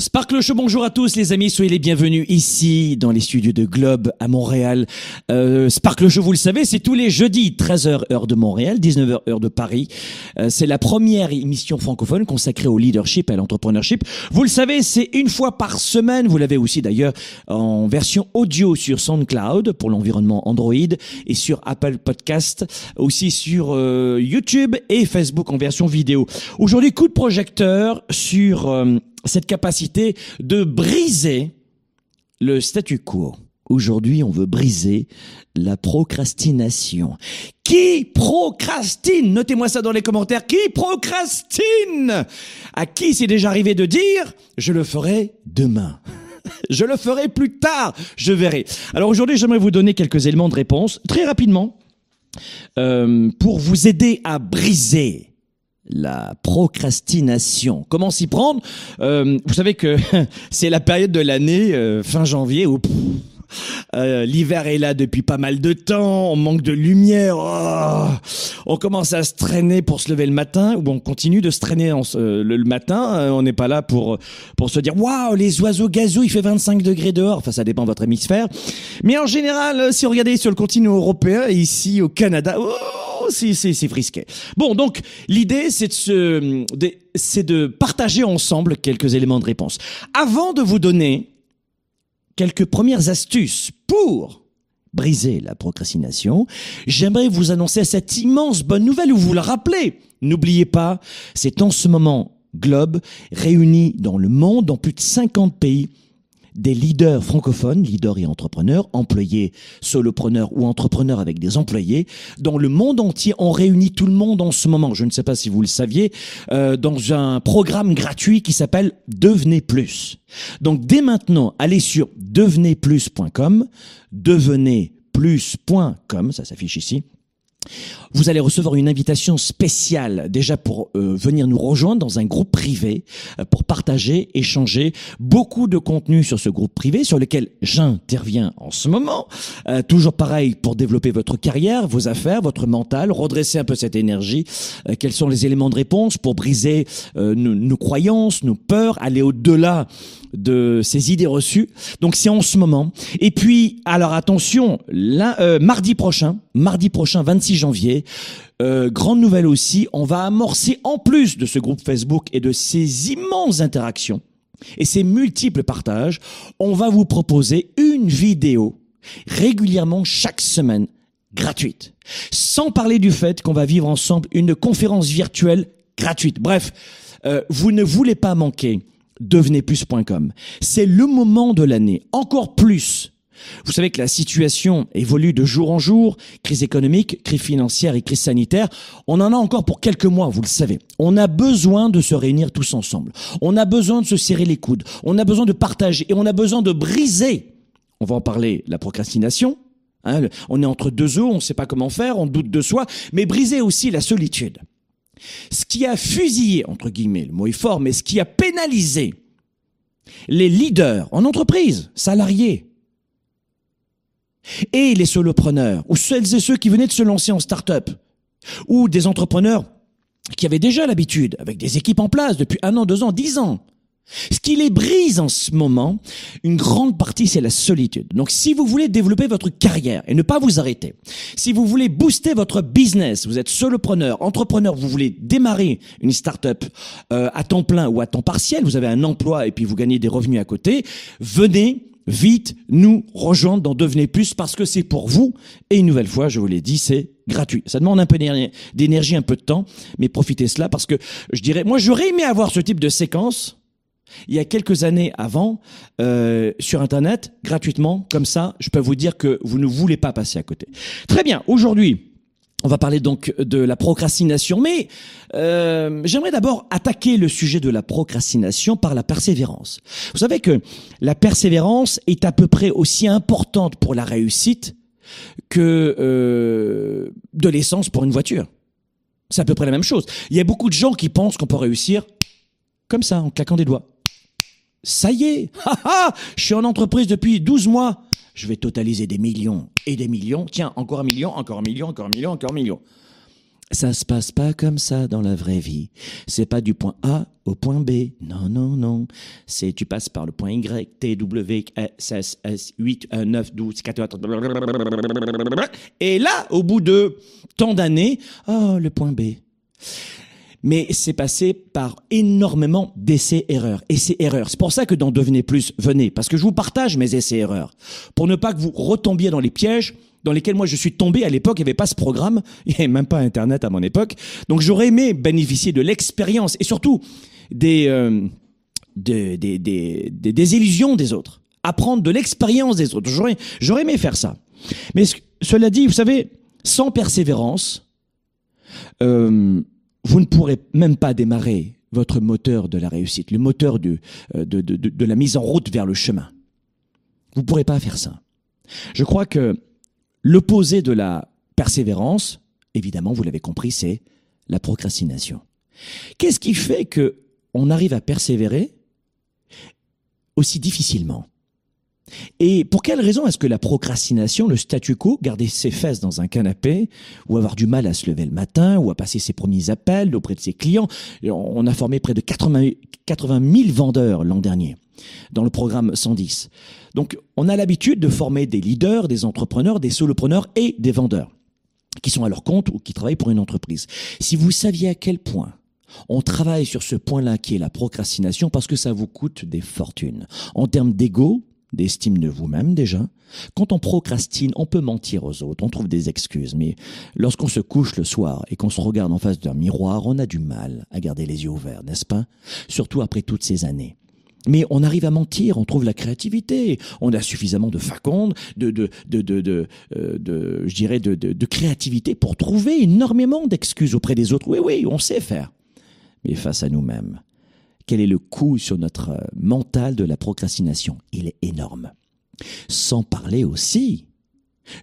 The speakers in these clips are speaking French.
Sparkle Show, bonjour à tous les amis, soyez les bienvenus ici dans les studios de Globe à Montréal. Euh, Sparkle Show, vous le savez, c'est tous les jeudis, 13h heure de Montréal, 19h heure de Paris. Euh, c'est la première émission francophone consacrée au leadership et à l'entrepreneurship. Vous le savez, c'est une fois par semaine, vous l'avez aussi d'ailleurs en version audio sur SoundCloud pour l'environnement Android et sur Apple Podcast, aussi sur euh, YouTube et Facebook en version vidéo. Aujourd'hui, coup de projecteur sur... cette capacité de briser le statu quo. Aujourd'hui, on veut briser la procrastination. Qui procrastine? Notez-moi ça dans les commentaires. Qui procrastine? À qui c'est déjà arrivé de dire je le ferai demain Je le ferai plus tard, je verrai. Alors aujourd'hui, j'aimerais vous donner quelques éléments de réponse très rapidement euh, pour vous aider à briser la procrastination. Comment s'y prendre? Euh, Vous savez que c'est la période de l'année, euh, fin janvier, où euh, l'hiver est là depuis pas mal de temps, on manque de lumière, oh, on commence à se traîner pour se lever le matin, ou on continue de se traîner euh, le, matin, euh, on n'est pas là pour pour se dire waouh les oiseaux gazouillent, il fait 25 degrés dehors, enfin ça dépend de votre hémisphère, mais en général si vous regardez sur le continent européen, ici au Canada, oh, c'est c'est c'est frisqué. Bon donc l'idée c'est de se c'est de partager ensemble quelques éléments de réponse. Avant de vous donner quelques premières astuces pour briser la procrastination, j'aimerais vous annoncer cette immense bonne nouvelle ou vous le rappeler. N'oubliez pas, c'est en ce moment Globe réuni dans le monde, dans plus de 50 pays, des leaders francophones, leaders et entrepreneurs, employés, solopreneurs ou entrepreneurs avec des employés, dans le monde entier. On réunit tout le monde en ce moment, je ne sais pas si vous le saviez, euh, dans un programme gratuit qui s'appelle Devenez Plus. Donc dès maintenant, allez sur devenezplus.com, devenezplus.com, ça s'affiche ici. Vous allez recevoir une invitation spéciale déjà pour euh, venir nous rejoindre dans un groupe privé euh, pour partager, échanger beaucoup de contenu sur ce groupe privé sur lequel j'interviens en ce moment. Euh, toujours pareil pour développer votre carrière, vos affaires, votre mental, redresser un peu cette énergie. Euh, quels sont les éléments de réponse pour briser euh, nos, nos croyances, nos peurs, aller au-delà de ces idées reçues. Donc c'est en ce moment. Et puis, alors attention, là, euh, mardi prochain, mardi prochain, 26 janvier, euh, grande nouvelle aussi, on va amorcer en plus de ce groupe Facebook et de ces immenses interactions et ces multiples partages, on va vous proposer une vidéo régulièrement chaque semaine gratuite. Sans parler du fait qu'on va vivre ensemble une conférence virtuelle gratuite. Bref, euh, vous ne voulez pas manquer devenezplus.com. C'est le moment de l'année, encore plus. Vous savez que la situation évolue de jour en jour, crise économique, crise financière et crise sanitaire. On en a encore pour quelques mois, vous le savez. On a besoin de se réunir tous ensemble. On a besoin de se serrer les coudes. On a besoin de partager et on a besoin de briser. On va en parler, la procrastination. Hein, on est entre deux eaux, on ne sait pas comment faire, on doute de soi, mais briser aussi la solitude. Ce qui a fusillé, entre guillemets, le mot est fort, mais ce qui a pénalisé les leaders en entreprise, salariés, et les solopreneurs, ou celles et ceux qui venaient de se lancer en start-up, ou des entrepreneurs qui avaient déjà l'habitude, avec des équipes en place depuis un an, deux ans, dix ans. Ce qui les brise en ce moment, une grande partie, c'est la solitude. Donc, si vous voulez développer votre carrière et ne pas vous arrêter, si vous voulez booster votre business, vous êtes solopreneur, entrepreneur, vous voulez démarrer une start-up euh, à temps plein ou à temps partiel, vous avez un emploi et puis vous gagnez des revenus à côté, venez vite nous rejoindre dans Devenez Plus parce que c'est pour vous. Et une nouvelle fois, je vous l'ai dit, c'est gratuit. Ça demande un peu d'énergie, un peu de temps, mais profitez cela parce que je dirais, moi j'aurais aimé avoir ce type de séquence il y a quelques années avant euh, sur Internet, gratuitement, comme ça, je peux vous dire que vous ne voulez pas passer à côté. Très bien, aujourd'hui, on va parler donc de la procrastination, mais euh, j'aimerais d'abord attaquer le sujet de la procrastination par la persévérance. Vous savez que la persévérance est à peu près aussi importante pour la réussite que euh, de l'essence pour une voiture. C'est à peu près la même chose. Il y a beaucoup de gens qui pensent qu'on peut réussir comme ça, en claquant des doigts. Ça y est, je suis en entreprise depuis 12 mois je vais totaliser des millions et des millions. Tiens, encore un million, encore un million, encore un million, encore un million. Ça se passe pas comme ça dans la vraie vie. C'est pas du point A au point B. Non, non, non. C'est tu passes par le point Y, T, W, S, S, 8, 9, 12, 14. Et là, au bout de tant d'années, oh, le point B mais c'est passé par énormément d'essais-erreurs. Essais-erreurs. C'est pour ça que dans Devenez Plus, venez, parce que je vous partage mes essais-erreurs, pour ne pas que vous retombiez dans les pièges dans lesquels moi je suis tombé à l'époque, il n'y avait pas ce programme, il n'y avait même pas Internet à mon époque. Donc j'aurais aimé bénéficier de l'expérience et surtout des, euh, des, des, des, des, illusions des autres, apprendre de l'expérience des autres. J'aurais, j'aurais aimé faire ça. Mais cela dit, vous savez, sans persévérance, euh, vous ne pourrez même pas démarrer votre moteur de la réussite, le moteur de, euh, de, de, de la mise en route vers le chemin. Vous ne pourrez pas faire ça. Je crois que l'opposé de la persévérance, évidemment, vous l'avez compris, c'est la procrastination. Qu'est-ce qui fait que on arrive à persévérer aussi difficilement? Et pour quelle raison est-ce que la procrastination, le statu quo, garder ses fesses dans un canapé, ou avoir du mal à se lever le matin, ou à passer ses premiers appels auprès de ses clients, on a formé près de 80, 80 000 vendeurs l'an dernier dans le programme 110. Donc on a l'habitude de former des leaders, des entrepreneurs, des solopreneurs et des vendeurs qui sont à leur compte ou qui travaillent pour une entreprise. Si vous saviez à quel point on travaille sur ce point-là qui est la procrastination parce que ça vous coûte des fortunes. En termes d'ego, d'estime de vous-même déjà. Quand on procrastine, on peut mentir aux autres, on trouve des excuses, mais lorsqu'on se couche le soir et qu'on se regarde en face d'un miroir, on a du mal à garder les yeux ouverts, n'est-ce pas? Surtout après toutes ces années. Mais on arrive à mentir, on trouve la créativité, on a suffisamment de faconde, de, de, de, de, euh, je dirais, de créativité pour trouver énormément d'excuses auprès des autres. Oui, oui, on sait faire. Mais face à nous-mêmes, quel est le coût sur notre euh, mental de la procrastination Il est énorme. Sans parler aussi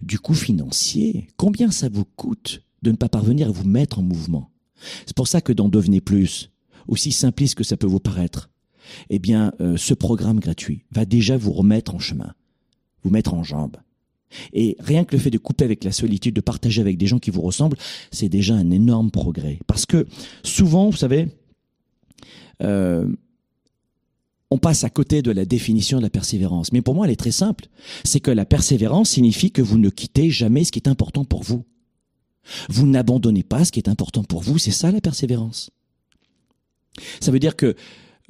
du coût financier. Combien ça vous coûte de ne pas parvenir à vous mettre en mouvement? C'est pour ça que dans Devenez Plus, aussi simpliste que ça peut vous paraître, eh bien, euh, ce programme gratuit va déjà vous remettre en chemin, vous mettre en jambes. Et rien que le fait de couper avec la solitude, de partager avec des gens qui vous ressemblent, c'est déjà un énorme progrès. Parce que souvent, vous savez, euh, on passe à côté de la définition de la persévérance. Mais pour moi, elle est très simple. C'est que la persévérance signifie que vous ne quittez jamais ce qui est important pour vous. Vous n'abandonnez pas ce qui est important pour vous. C'est ça la persévérance. Ça veut dire que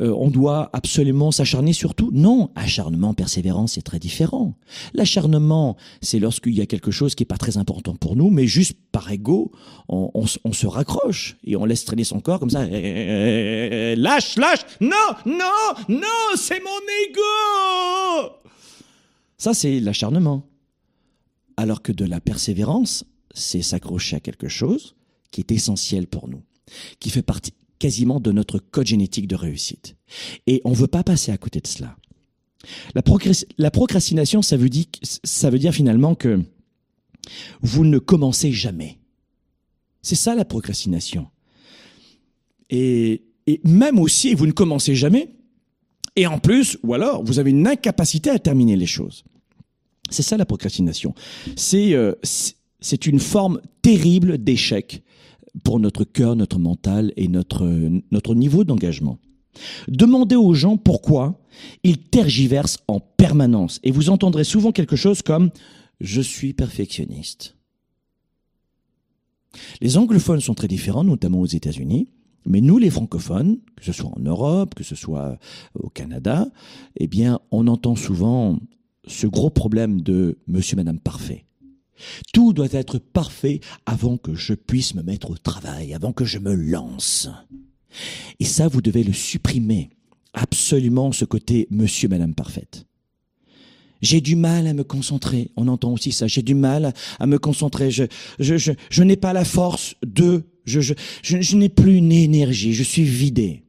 euh, on doit absolument s'acharner sur tout. Non, acharnement, persévérance, c'est très différent. L'acharnement, c'est lorsqu'il y a quelque chose qui est pas très important pour nous, mais juste par ego, on, on, se raccroche et on laisse traîner son corps comme ça. lâche, lâche Non, non, non, c'est mon ego Ça, c'est l'acharnement. Alors que de la persévérance, c'est s'accrocher à quelque chose qui est essentiel pour nous, qui fait partie quasiment de notre code génétique de réussite. Et on ne veut pas passer à côté de cela. La, procrastination, ça veut, dire, finalement que vous ne commencez jamais. C'est ça la procrastination. Et, même aussi, vous ne commencez jamais. Et en plus, ou alors, vous avez une incapacité à terminer les choses. C'est ça la procrastination. C'est euh, c'est une forme terrible d'échec pour notre cœur, notre mental et notre, notre niveau d'engagement. Demandez aux gens pourquoi ils tergiversent en permanence et vous entendrez souvent quelque chose comme je suis perfectionniste. Les anglophones sont très différents, notamment aux États-Unis, mais nous, les francophones, que ce soit en Europe, que ce soit au Canada, eh bien, on entend souvent ce gros problème de monsieur, madame parfait. Tout doit être parfait avant que je puisse me mettre au travail, avant que je me lance. Et ça, vous devez le supprimer. Absolument ce côté monsieur, madame parfaite. J'ai du mal à me concentrer. On entend aussi ça. J'ai du mal à me concentrer. Je, je, je, n'ai pas la force de. Je, je, je, je n'ai plus une énergie. Je suis vidé.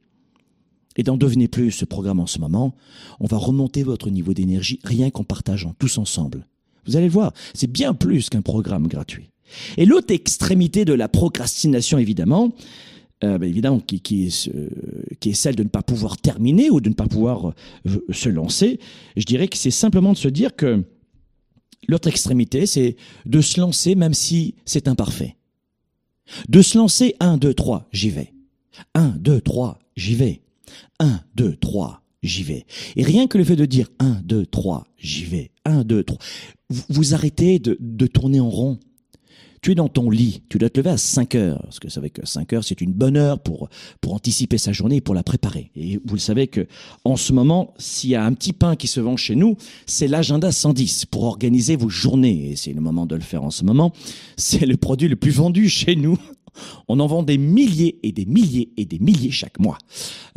Et dans Devenez plus ce programme en ce moment, on va remonter votre niveau d'énergie rien qu'en partageant tous ensemble. Vous allez le voir, c'est bien plus qu'un programme gratuit. Et l'autre extrémité de la procrastination, évidemment, euh, bah, évidemment, qui, qui, est, euh, qui est celle de ne pas pouvoir terminer ou de ne pas pouvoir euh, se lancer, je dirais que c'est simplement de se dire que l'autre extrémité, c'est de se lancer même si c'est imparfait. De se lancer 1, 2, 3, j'y vais. 1, 2, 3, j'y vais. 1, 2, 3, j'y vais. Et rien que le fait de dire 1, 2, 3, j'y vais. 1, 2, 3, vous, arrêtez de, de tourner en rond tu es dans ton lit, tu dois te lever à 5 heures, parce que vous savez que 5 heures, c'est une bonne heure pour, pour anticiper sa journée et pour la préparer. Et vous le savez que, en ce moment, s'il y a un petit pain qui se vend chez nous, c'est l'agenda 110 pour organiser vos journées. Et c'est le moment de le faire en ce moment. C'est le produit le plus vendu chez nous. On en vend des milliers et des milliers et des milliers chaque mois.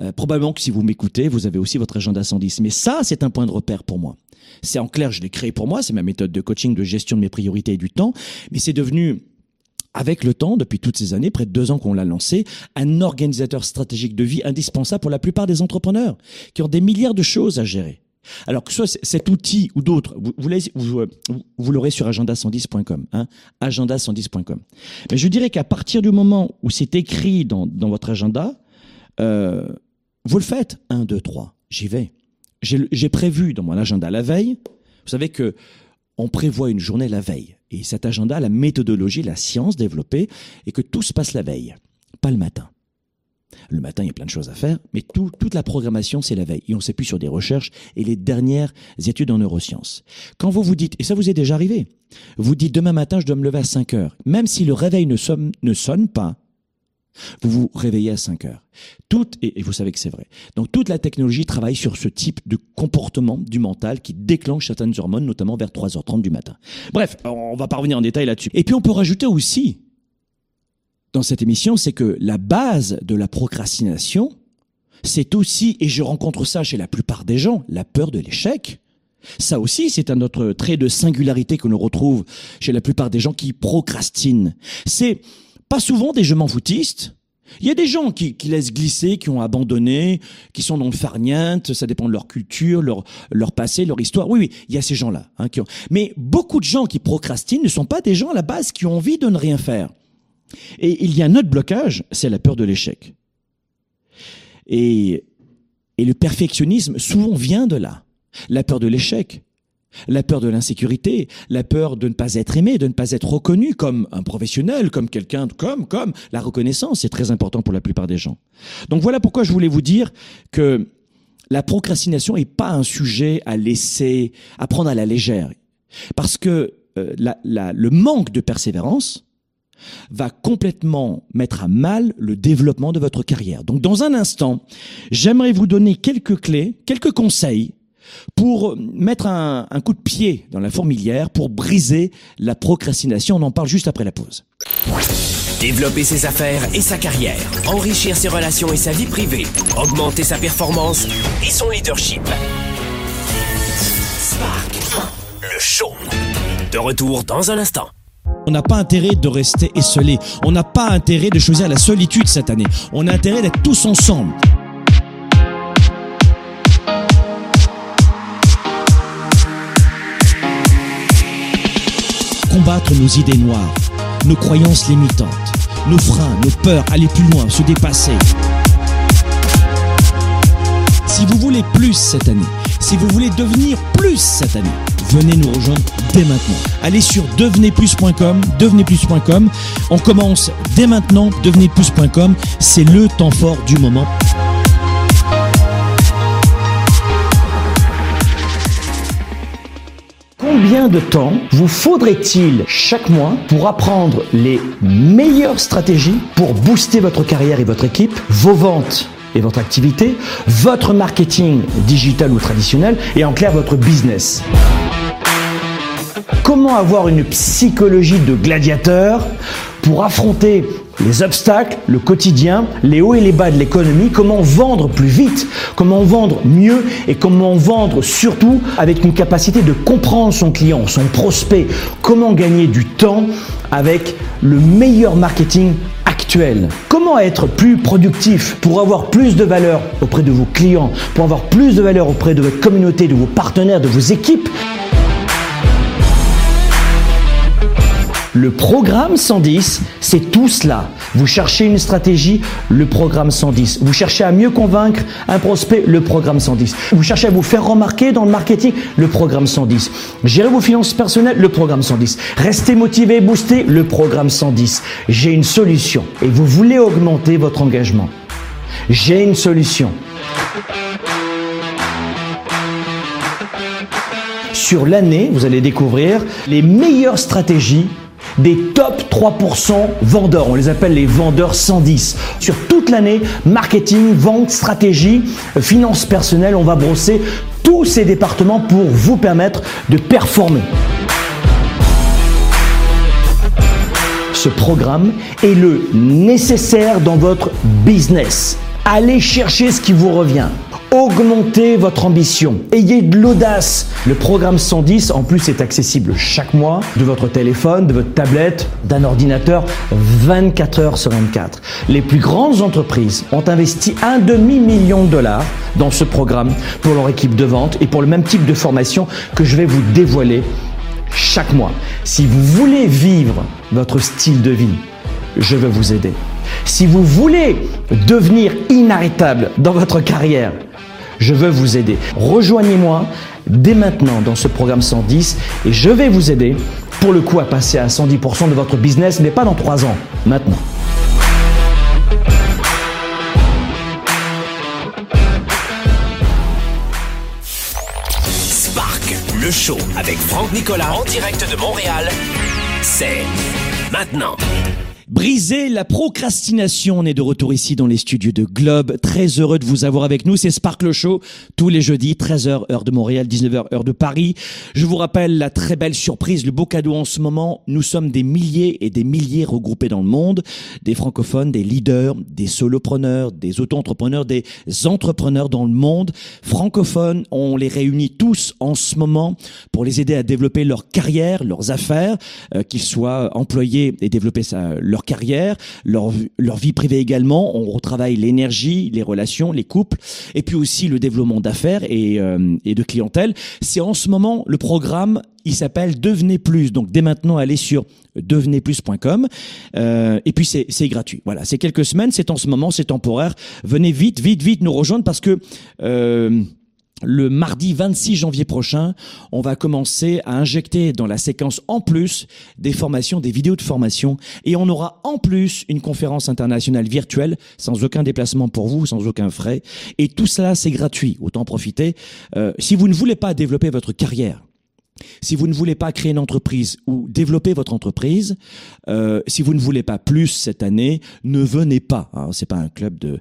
Euh, probablement que si vous m'écoutez, vous avez aussi votre agenda 110. Mais ça, c'est un point de repère pour moi. C'est en clair, je l'ai créé pour moi, c'est ma méthode de coaching, de gestion de mes priorités et du temps, mais c'est devenu avec le temps, depuis toutes ces années, près de deux ans qu'on l'a lancé, un organisateur stratégique de vie indispensable pour la plupart des entrepreneurs qui ont des milliards de choses à gérer. Alors que soit cet outil ou d'autres, vous, vous, l'aurez sur agenda110.com, hein, agenda110.com. Mais je dirais qu'à partir du moment où c'est écrit dans, votre agenda, euh, vous le faites. Un, deux, trois, j'y vais j'ai prévu dans mon agenda la veille. Vous savez que on prévoit une journée la veille. Et cet agenda, la méthodologie, la science développée, et que tout se passe la veille, pas le matin. Le matin, il y a plein de choses à faire, mais tout, toute la programmation, c'est la veille. Et on s'appuie sur des recherches et les dernières études en neurosciences. Quand vous vous dites, et ça vous est déjà arrivé, vous dites demain matin, je dois me lever à 5 heures, même si le réveil ne sonne, ne sonne pas, vous vous réveillez à 5 heures. Toute, et vous savez que c'est vrai. Donc toute la technologie travaille sur ce type de comportement du mental qui déclenche certaines hormones, notamment vers 3h30 du matin. Bref, on va pas revenir en détail là-dessus. Et puis on peut rajouter aussi, dans cette émission, c'est que la base de la procrastination, c'est aussi, et je rencontre ça chez la plupart des gens, la peur de l'échec. Ça aussi, c'est un autre trait de singularité que l'on retrouve chez la plupart des gens qui procrastinent. C'est pas souvent des je m'en foutistes. Il y a des gens qui, qui, laissent glisser, qui ont abandonné, qui sont dans le farniente, ça dépend de leur culture, leur, leur passé, leur histoire. Oui, oui, il y a ces gens-là. Hein, qui ont... Mais beaucoup de gens qui procrastinent ne sont pas des gens à la base qui ont envie de ne rien faire. Et il y a un autre blocage, c'est la peur de l'échec. Et, et le perfectionnisme souvent vient de là. La peur de l'échec. La peur de l'insécurité, la peur de ne pas être aimé, de ne pas être reconnu comme un professionnel, comme quelqu'un, comme, comme la reconnaissance, c'est très important pour la plupart des gens. Donc voilà pourquoi je voulais vous dire que la procrastination n'est pas un sujet à laisser, à prendre à la légère. Parce que euh, le manque de persévérance va complètement mettre à mal le développement de votre carrière. Donc dans un instant, j'aimerais vous donner quelques clés, quelques conseils pour mettre un, un, coup de pied dans la fourmilière, pour briser la procrastination. On en parle juste après la pause. Développer ses affaires et sa carrière, enrichir ses relations et sa vie privée, augmenter sa performance et son leadership. Spark, le show. De retour dans un instant. On n'a pas intérêt de rester esselé. On n'a pas intérêt de choisir la solitude cette année. On a intérêt d'être tous ensemble. Combattre nos idées noires, nos croyances limitantes, nos freins, nos peurs, aller plus loin, se dépasser. Si vous voulez plus cette année, si vous voulez devenir plus cette année, venez nous rejoindre dès maintenant. Allez sur devenezplus.com, devenezplus.com. On commence dès maintenant, devenezplus.com. C'est le temps fort du moment. Combien de temps vous faudrait-il chaque mois pour apprendre les meilleures stratégies pour booster votre carrière et votre équipe, vos ventes et votre activité, votre marketing digital ou traditionnel et en clair votre business? Comment avoir une psychologie de gladiateur pour affronter les obstacles, le quotidien, les hauts et les bas de l'économie, comment vendre plus vite, comment vendre mieux? Et comment vendre surtout avec une capacité de comprendre son client, son prospect, comment gagner du temps avec le meilleur marketing actuel? Comment être plus productif pour avoir plus de valeur auprès de vos clients, pour avoir plus de valeur auprès de votre communauté, de vos partenaires, de vos équipes? Le programme 110, c'est tout cela. Vous cherchez une stratégie, le programme 110. Vous cherchez à mieux convaincre un prospect, le programme 110. Vous cherchez à vous faire remarquer dans le marketing, le programme 110. Gérer vos finances personnelles, le programme 110. Rester motivé et boosté, le programme 110. J'ai une solution et vous voulez augmenter votre engagement. J'ai une solution. Sur l'année, vous allez découvrir les meilleures stratégies des top 3% vendeurs. On les appelle les vendeurs 110. Sur toute l'année, marketing, vente, stratégie, finances personnelles, on va brosser tous ces départements pour vous permettre de performer. Ce programme est le nécessaire dans votre business. Allez chercher ce qui vous revient. Augmentez votre ambition. Ayez de l'audace. Le programme 110, en plus, est accessible chaque mois de votre téléphone, de votre tablette, d'un ordinateur, 24 heures sur 24. Les plus grandes entreprises ont investi un demi-million de dollars dans ce programme pour leur équipe de vente et pour le même type de formation que je vais vous dévoiler chaque mois. Si vous voulez vivre votre style de vie, je vais vous aider. Si vous voulez devenir inarrêtable dans votre carrière, je veux vous aider. Rejoignez-moi dès maintenant dans ce programme 110 et je vais vous aider pour le coup à passer à 110% de votre business, mais pas dans 3 ans, maintenant. Spark, le show avec Franck Nicolas en direct de Montréal, c'est maintenant. Briser la procrastination. On est de retour ici dans les studios de Globe. Très heureux de vous avoir avec nous. C'est Sparkle Show tous les jeudis, 13h heure de Montréal, 19h heure de Paris. Je vous rappelle la très belle surprise, le beau cadeau en ce moment. Nous sommes des milliers et des milliers regroupés dans le monde. Des francophones, des leaders, des solopreneurs, des auto-entrepreneurs, des entrepreneurs dans le monde. Francophones, on les réunit tous en ce moment pour les aider à développer leur carrière, leurs affaires, euh, qu'ils soient employés et développer sa, carrière, leur, leur vie privée également. On retravaille l'énergie, les relations, les couples, et puis aussi le développement d'affaires et, euh, et de clientèle. C'est en ce moment le programme il s'appelle Devenez Plus. Donc dès maintenant, allez sur devenezplus.com. Euh, et puis c'est, c'est gratuit. Voilà, c'est quelques semaines, c'est en ce moment, c'est temporaire. Venez vite, vite, vite nous rejoindre parce que euh, le mardi 26 janvier prochain, on va commencer à injecter dans la séquence en plus des formations, des vidéos de formation, et on aura en plus une conférence internationale virtuelle, sans aucun déplacement pour vous, sans aucun frais. Et tout cela, c'est gratuit. Autant profiter. Euh, si vous ne voulez pas développer votre carrière, si vous ne voulez pas créer une entreprise ou développer votre entreprise, euh, si vous ne voulez pas plus cette année, ne venez pas. Hein, c'est pas un club de,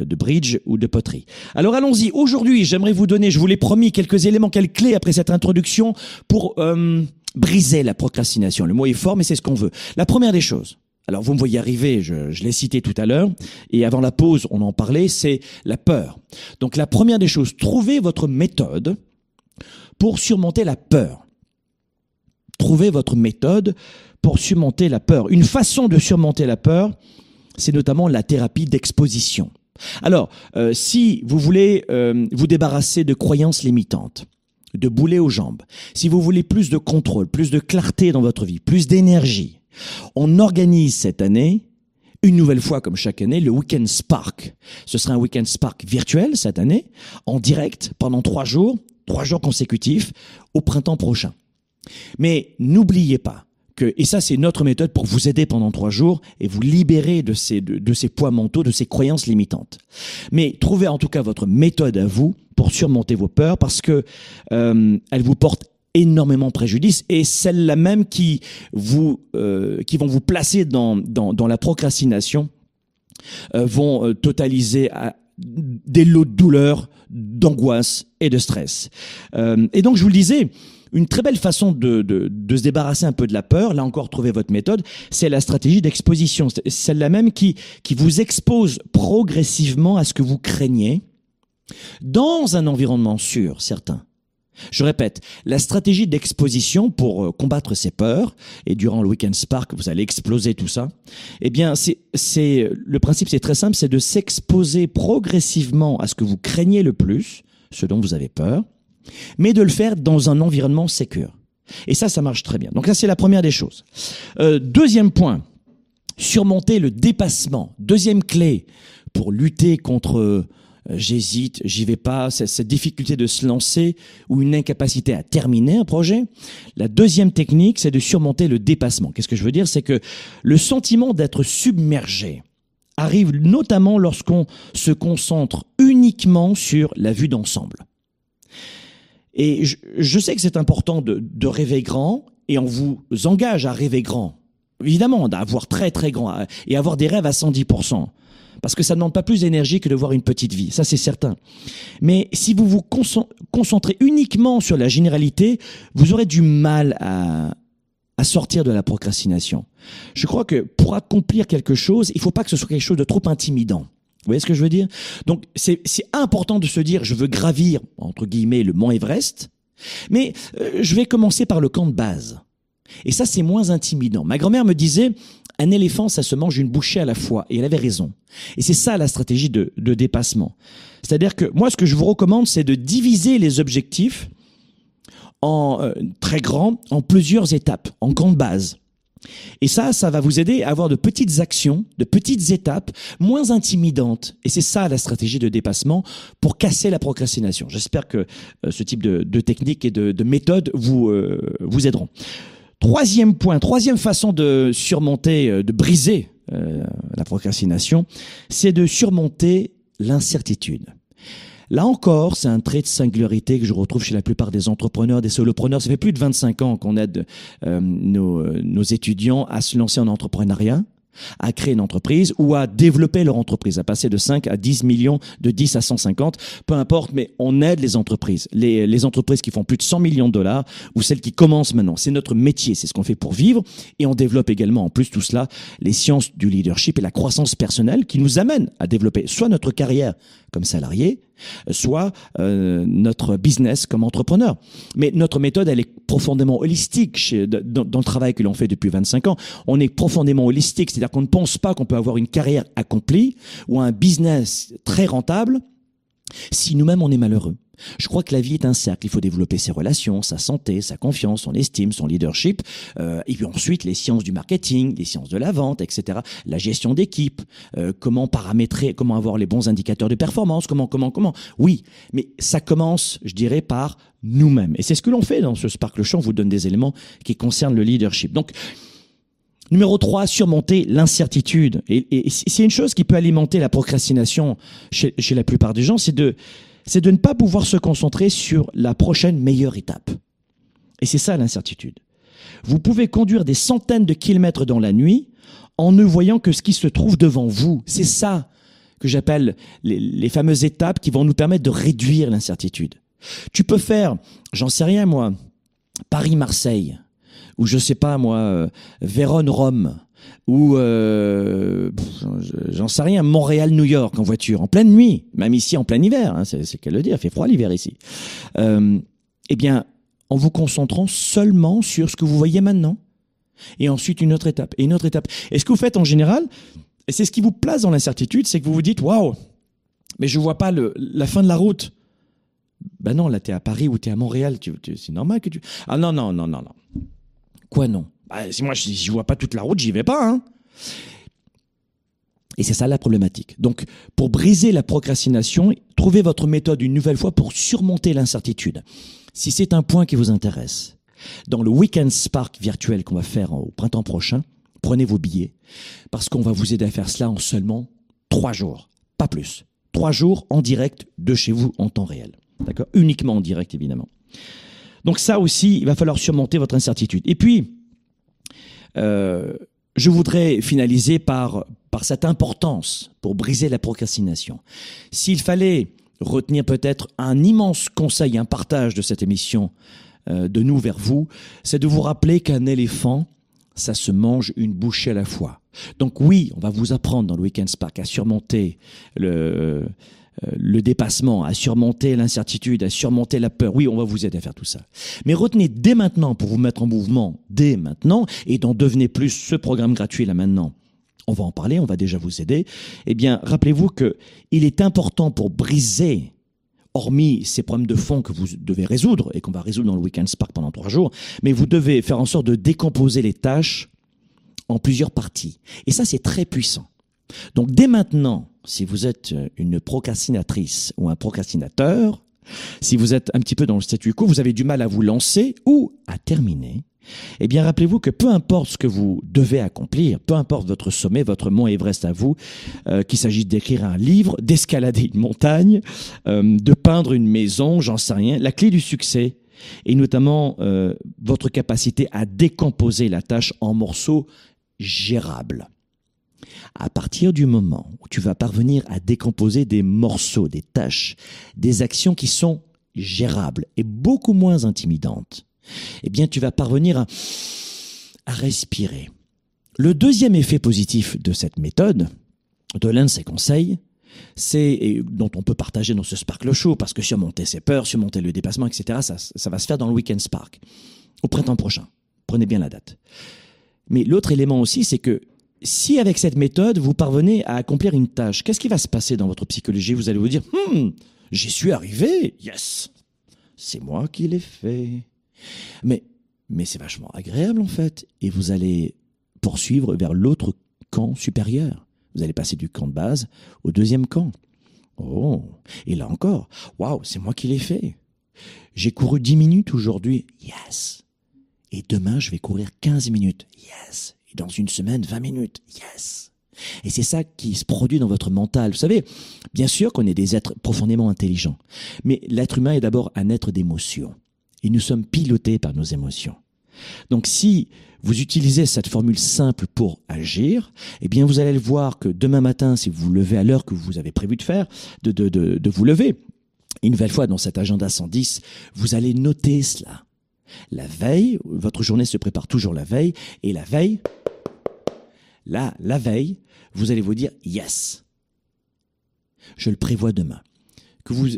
de bridge ou de poterie. Alors allons-y. Aujourd'hui, j'aimerais vous donner, je vous l'ai promis, quelques éléments, quelques clés après cette introduction pour euh, briser la procrastination. Le mot est fort, mais c'est ce qu'on veut. La première des choses. Alors vous me voyez arriver, je, je l'ai cité tout à l'heure, et avant la pause, on en parlait, c'est la peur. Donc la première des choses, trouvez votre méthode pour surmonter la peur. Trouvez votre méthode pour surmonter la peur. Une façon de surmonter la peur, c'est notamment la thérapie d'exposition. Alors, euh, si vous voulez euh, vous débarrasser de croyances limitantes, de boulets aux jambes, si vous voulez plus de contrôle, plus de clarté dans votre vie, plus d'énergie, on organise cette année une nouvelle fois, comme chaque année, le Weekend Spark. Ce sera un Weekend Spark virtuel cette année, en direct, pendant trois jours, trois jours consécutifs, au printemps prochain. Mais n'oubliez pas que, et ça c'est notre méthode pour vous aider pendant trois jours et vous libérer de ces, de, ces poids mentaux, de ces croyances limitantes. Mais trouvez en tout cas votre méthode à vous pour surmonter vos peurs parce que euh, elle vous porte énormément préjudice et celles-là même qui vous euh, qui vont vous placer dans, dans, dans la procrastination euh, vont totaliser à, des lots de douleur, d'angoisse et de stress. Euh, et donc, je vous le disais, une très belle façon de, de, de, se débarrasser un peu de la peur, là encore, trouver votre méthode, c'est la stratégie d'exposition. Celle-là même qui, qui vous expose progressivement à ce que vous craignez dans un environnement sûr, certain. Je répète, la stratégie d'exposition pour euh, combattre ces peurs, et durant le Weekend Spark, vous allez exploser tout ça, eh bien, c'est, le principe, c'est très simple, c'est de s'exposer progressivement à ce que vous craignez le plus, ce dont vous avez peur, mais de le faire dans un environnement sécur. Et ça, ça marche très bien. Donc là, c'est la première des choses. Euh, deuxième point, surmonter le dépassement. Deuxième clé pour lutter contre euh, j'hésite, j'y vais pas, cette difficulté de se lancer ou une incapacité à terminer un projet. La deuxième technique, c'est de surmonter le dépassement. Qu'est-ce que je veux dire? C'est que le sentiment d'être submergé arrive notamment lorsqu'on se concentre uniquement sur la vue d'ensemble. Et je, sais que c'est important de, de rêver grand et on vous engage à rêver grand. Évidemment, d'avoir très très grand et avoir des rêves à 110%. Parce que ça ne demande pas plus d'énergie que de voir une petite vie, ça c'est certain. Mais si vous vous concentrez uniquement sur la généralité, vous aurez du mal à, à sortir de la procrastination. Je crois que pour accomplir quelque chose, il ne faut pas que ce soit quelque chose de trop intimidant. Vous voyez ce que je veux dire? Donc c'est important de se dire je veux gravir entre guillemets le mont Everest, mais euh, je vais commencer par le camp de base. Et ça c'est moins intimidant. Ma grand-mère me disait un éléphant, ça se mange une bouchée à la fois. Et elle avait raison. Et c'est ça la stratégie de, dépassement. C'est-à-dire que moi, ce que je vous recommande, c'est de diviser les objectifs en euh, très grands, en plusieurs étapes, en grandes bases. Et ça, ça va vous aider à avoir de petites actions, de petites étapes moins intimidantes. Et c'est ça la stratégie de dépassement pour casser la procrastination. J'espère que euh, ce type de, de technique et de, de méthode vous, euh, vous aideront. Troisième point, troisième façon de surmonter, euh, de briser la procrastination, c'est de surmonter l'incertitude. Là encore, c'est un trait de singularité que je retrouve chez la plupart des entrepreneurs, des solopreneurs. Ça fait plus de 25 ans qu'on aide euh, nos, nos, étudiants à se lancer en entrepreneuriat à créer une entreprise ou à développer leur entreprise, à passer de 5 à 10 millions, de 10 à 150, peu importe, mais on aide les entreprises, les, les entreprises qui font plus de 100 millions de dollars ou celles qui commencent maintenant. C'est notre métier, c'est ce qu'on fait pour vivre et on développe également en plus tout cela les sciences du leadership et la croissance personnelle qui nous amènent à développer soit notre carrière comme salarié, soit euh, notre business comme entrepreneur. Mais notre méthode, elle est profondément holistique dans, le travail que l'on fait depuis 25 ans. On est profondément holistique, c'est-à-dire qu'on ne pense pas qu'on peut avoir une carrière accomplie ou un business très rentable si nous-mêmes on est malheureux. Je crois que la vie est un cercle. Il faut développer ses relations, sa santé, sa confiance, son estime, son leadership, euh, et puis ensuite les sciences du marketing, les sciences de la vente, etc. La gestion d'équipe, euh, comment paramétrer, comment avoir les bons indicateurs de performance, comment, comment, comment. Oui, mais ça commence, je dirais, par nous-mêmes. Et c'est ce que l'on fait dans ce Sparkle. On vous donne des éléments qui concernent le leadership. Donc, Numéro 3, surmonter l'incertitude. Et, c'est une chose qui peut alimenter la procrastination chez, la plupart des gens, c'est de c'est de ne pas pouvoir se concentrer sur la prochaine meilleure étape. Et c'est ça l'incertitude. Vous pouvez conduire des centaines de kilomètres dans la nuit en ne voyant que ce qui se trouve devant vous. C'est ça que j'appelle les, fameuses étapes qui vont nous permettre de réduire l'incertitude. Tu peux faire, j'en sais rien moi, Paris-Marseille, ou je sais pas moi, euh, Vérone-Rome, ou euh, j'en sais rien, Montréal-New York en voiture, en pleine nuit, même ici en plein hiver, hein, c'est qu'elle le dire, il fait froid l'hiver ici. Euh, eh bien, en vous concentrant seulement sur ce que vous voyez maintenant, et ensuite une autre étape, et une autre étape. Et ce que vous faites en général, et c'est ce qui vous place dans l'incertitude, c'est que vous vous dites, waouh, mais je vois pas le, la fin de la route. Ben non, là t'es à Paris ou t'es à Montréal, tu, c'est normal que tu... Ah non, non, non, non, non. Quoi non bah, si moi, je, je vois pas toute la route, j'y vais pas. Hein. Et c'est ça la problématique. Donc, pour briser la procrastination, trouvez votre méthode une nouvelle fois pour surmonter l'incertitude. Si c'est un point qui vous intéresse, dans le Weekend Spark virtuel qu'on va faire au printemps prochain, prenez vos billets parce qu'on va vous aider à faire cela en seulement trois jours, pas plus. Trois jours en direct de chez vous en temps réel. D'accord? Uniquement en direct, évidemment. Donc ça aussi, il va falloir surmonter votre incertitude. Et puis, euh, je voudrais finaliser par par cette importance pour briser la procrastination. S'il fallait retenir peut-être un immense conseil, un partage de cette émission euh, de nous vers vous, c'est de vous rappeler qu'un éléphant, ça se mange une bouchée à la fois. Donc oui, on va vous apprendre dans le Weekend Spark à surmonter le, le dépassement, à surmonter l'incertitude, à surmonter la peur. Oui, on va vous aider à faire tout ça. Mais retenez dès maintenant, pour vous mettre en mouvement, dès maintenant, et d'en devenez plus ce programme gratuit là maintenant. On va en parler, on va déjà vous aider. Eh bien, rappelez-vous que il est important pour briser hormis ces problèmes de fond que vous devez résoudre et qu'on va résoudre dans le Weekend Spark pendant trois jours, mais vous devez faire en sorte de décomposer les tâches en plusieurs parties. Et ça, c'est très puissant. Donc dès maintenant, si vous êtes une procrastinatrice ou un procrastinateur, si vous êtes un petit peu dans le statu quo, vous avez du mal à vous lancer ou à terminer, eh bien rappelez-vous que peu importe ce que vous devez accomplir, peu importe votre sommet, votre mont Everest à vous, euh, qu'il s'agisse d'écrire un livre, d'escalader une montagne, euh, de peindre une maison, j'en sais rien, la clé du succès est notamment euh, votre capacité à décomposer la tâche en morceaux gérables. À partir du moment où tu vas parvenir à décomposer des morceaux, des tâches, des actions qui sont gérables et beaucoup moins intimidantes, eh bien tu vas parvenir à, respirer. Le deuxième effet positif de cette méthode, de l'un de ses conseils, c'est dont on peut partager dans ce Sparkle Show, parce que surmonter ses peurs, surmonter le dépassement, etc., ça, ça va se faire dans le Weekend Spark, au printemps prochain. Prenez bien la date. Mais l'autre élément aussi, c'est que si avec cette méthode, vous parvenez à accomplir une tâche, qu'est-ce qui va se passer dans votre psychologie? Vous allez vous dire, hmm, j'y suis arrivé, yes, c'est moi qui l'ai fait. Mais, mais c'est vachement agréable en fait, et vous allez poursuivre vers l'autre camp supérieur. Vous allez passer du camp de base au deuxième camp. Oh, et là encore, waouh, c'est moi qui l'ai fait. J'ai couru 10 minutes aujourd'hui, yes. Et demain, je vais courir 15 minutes, yes dans une semaine, 20 minutes. Yes. Et c'est ça qui se produit dans votre mental. Vous savez, bien sûr qu'on est des êtres profondément intelligents, mais l'être humain est d'abord un être d'émotion. Et nous sommes pilotés par nos émotions. Donc si vous utilisez cette formule simple pour agir, eh bien vous allez le voir que demain matin, si vous vous levez à l'heure que vous avez prévu de faire, de, de, de, de vous lever, une nouvelle fois dans cet agenda 110, vous allez noter cela. La veille, votre journée se prépare toujours la veille, et la veille, Là, la veille, vous allez vous dire yes. Je le prévois demain. Que vous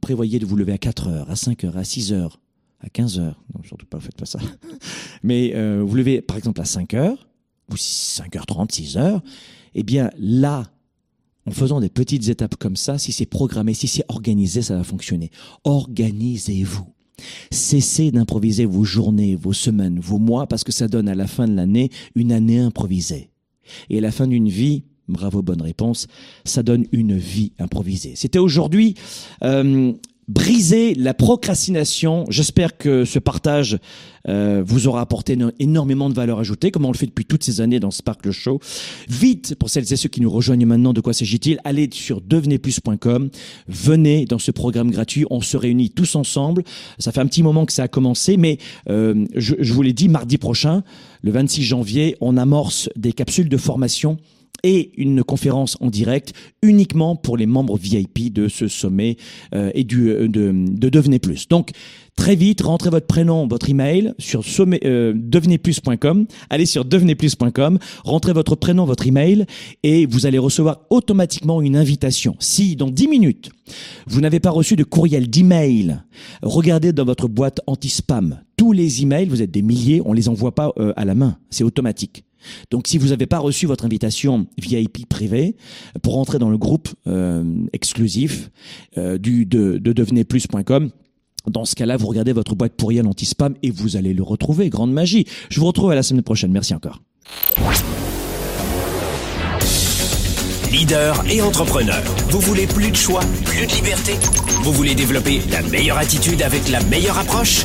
prévoyez de vous lever à 4 heures, à 5 heures, à 6 heures, à 15 heures. Non, surtout pas, faites pas ça. Mais euh, vous levez par exemple à 5 heures, ou 5h30, 6 heures, eh bien là, en faisant des petites étapes comme ça, si c'est programmé, si c'est organisé, ça va fonctionner. Organisez-vous. Cessez d'improviser vos journées, vos semaines, vos mois, parce que ça donne à la fin de l'année une année improvisée. Et à la fin d'une vie, bravo, bonne réponse, ça donne une vie improvisée. C'était aujourd'hui euh, briser la procrastination. J'espère que ce partage euh, vous aura apporté énormément de valeur ajoutée, comme on le fait depuis toutes ces années dans Sparkle Show. Vite, pour celles et ceux qui nous rejoignent maintenant, de quoi s'agit-il? Allez sur devenezplus.com, venez dans ce programme gratuit, on se réunit tous ensemble. Ça fait un petit moment que ça a commencé, mais euh, je, je vous l'ai dit, mardi prochain, le 26 janvier, on amorce des capsules de formation et une conférence en direct uniquement pour les membres VIP de ce sommet euh, et du, euh, de, de Devenez Plus. Donc très vite, rentrez votre prénom, votre email sur sommet, euh, devenezplus.com. Allez sur devenezplus.com, rentrez votre prénom, votre email et vous allez recevoir automatiquement une invitation. Si dans 10 minutes, vous n'avez pas reçu de courriel d'email, regardez dans votre boîte anti-spam. Tous les emails, vous êtes des milliers, on les envoie pas euh, à la main, c'est automatique. Donc si vous n'avez pas reçu votre invitation VIP privée pour rentrer dans le groupe euh, exclusif euh, du, de, de devenezplus.com, dans ce cas-là, vous regardez votre boîte pourriel anti-spam et vous allez le retrouver. Grande magie. Je vous retrouve à la semaine prochaine. Merci encore. Leader et entrepreneur. Vous voulez plus de choix, plus de liberté? Vous voulez développer la meilleure attitude avec la meilleure approche?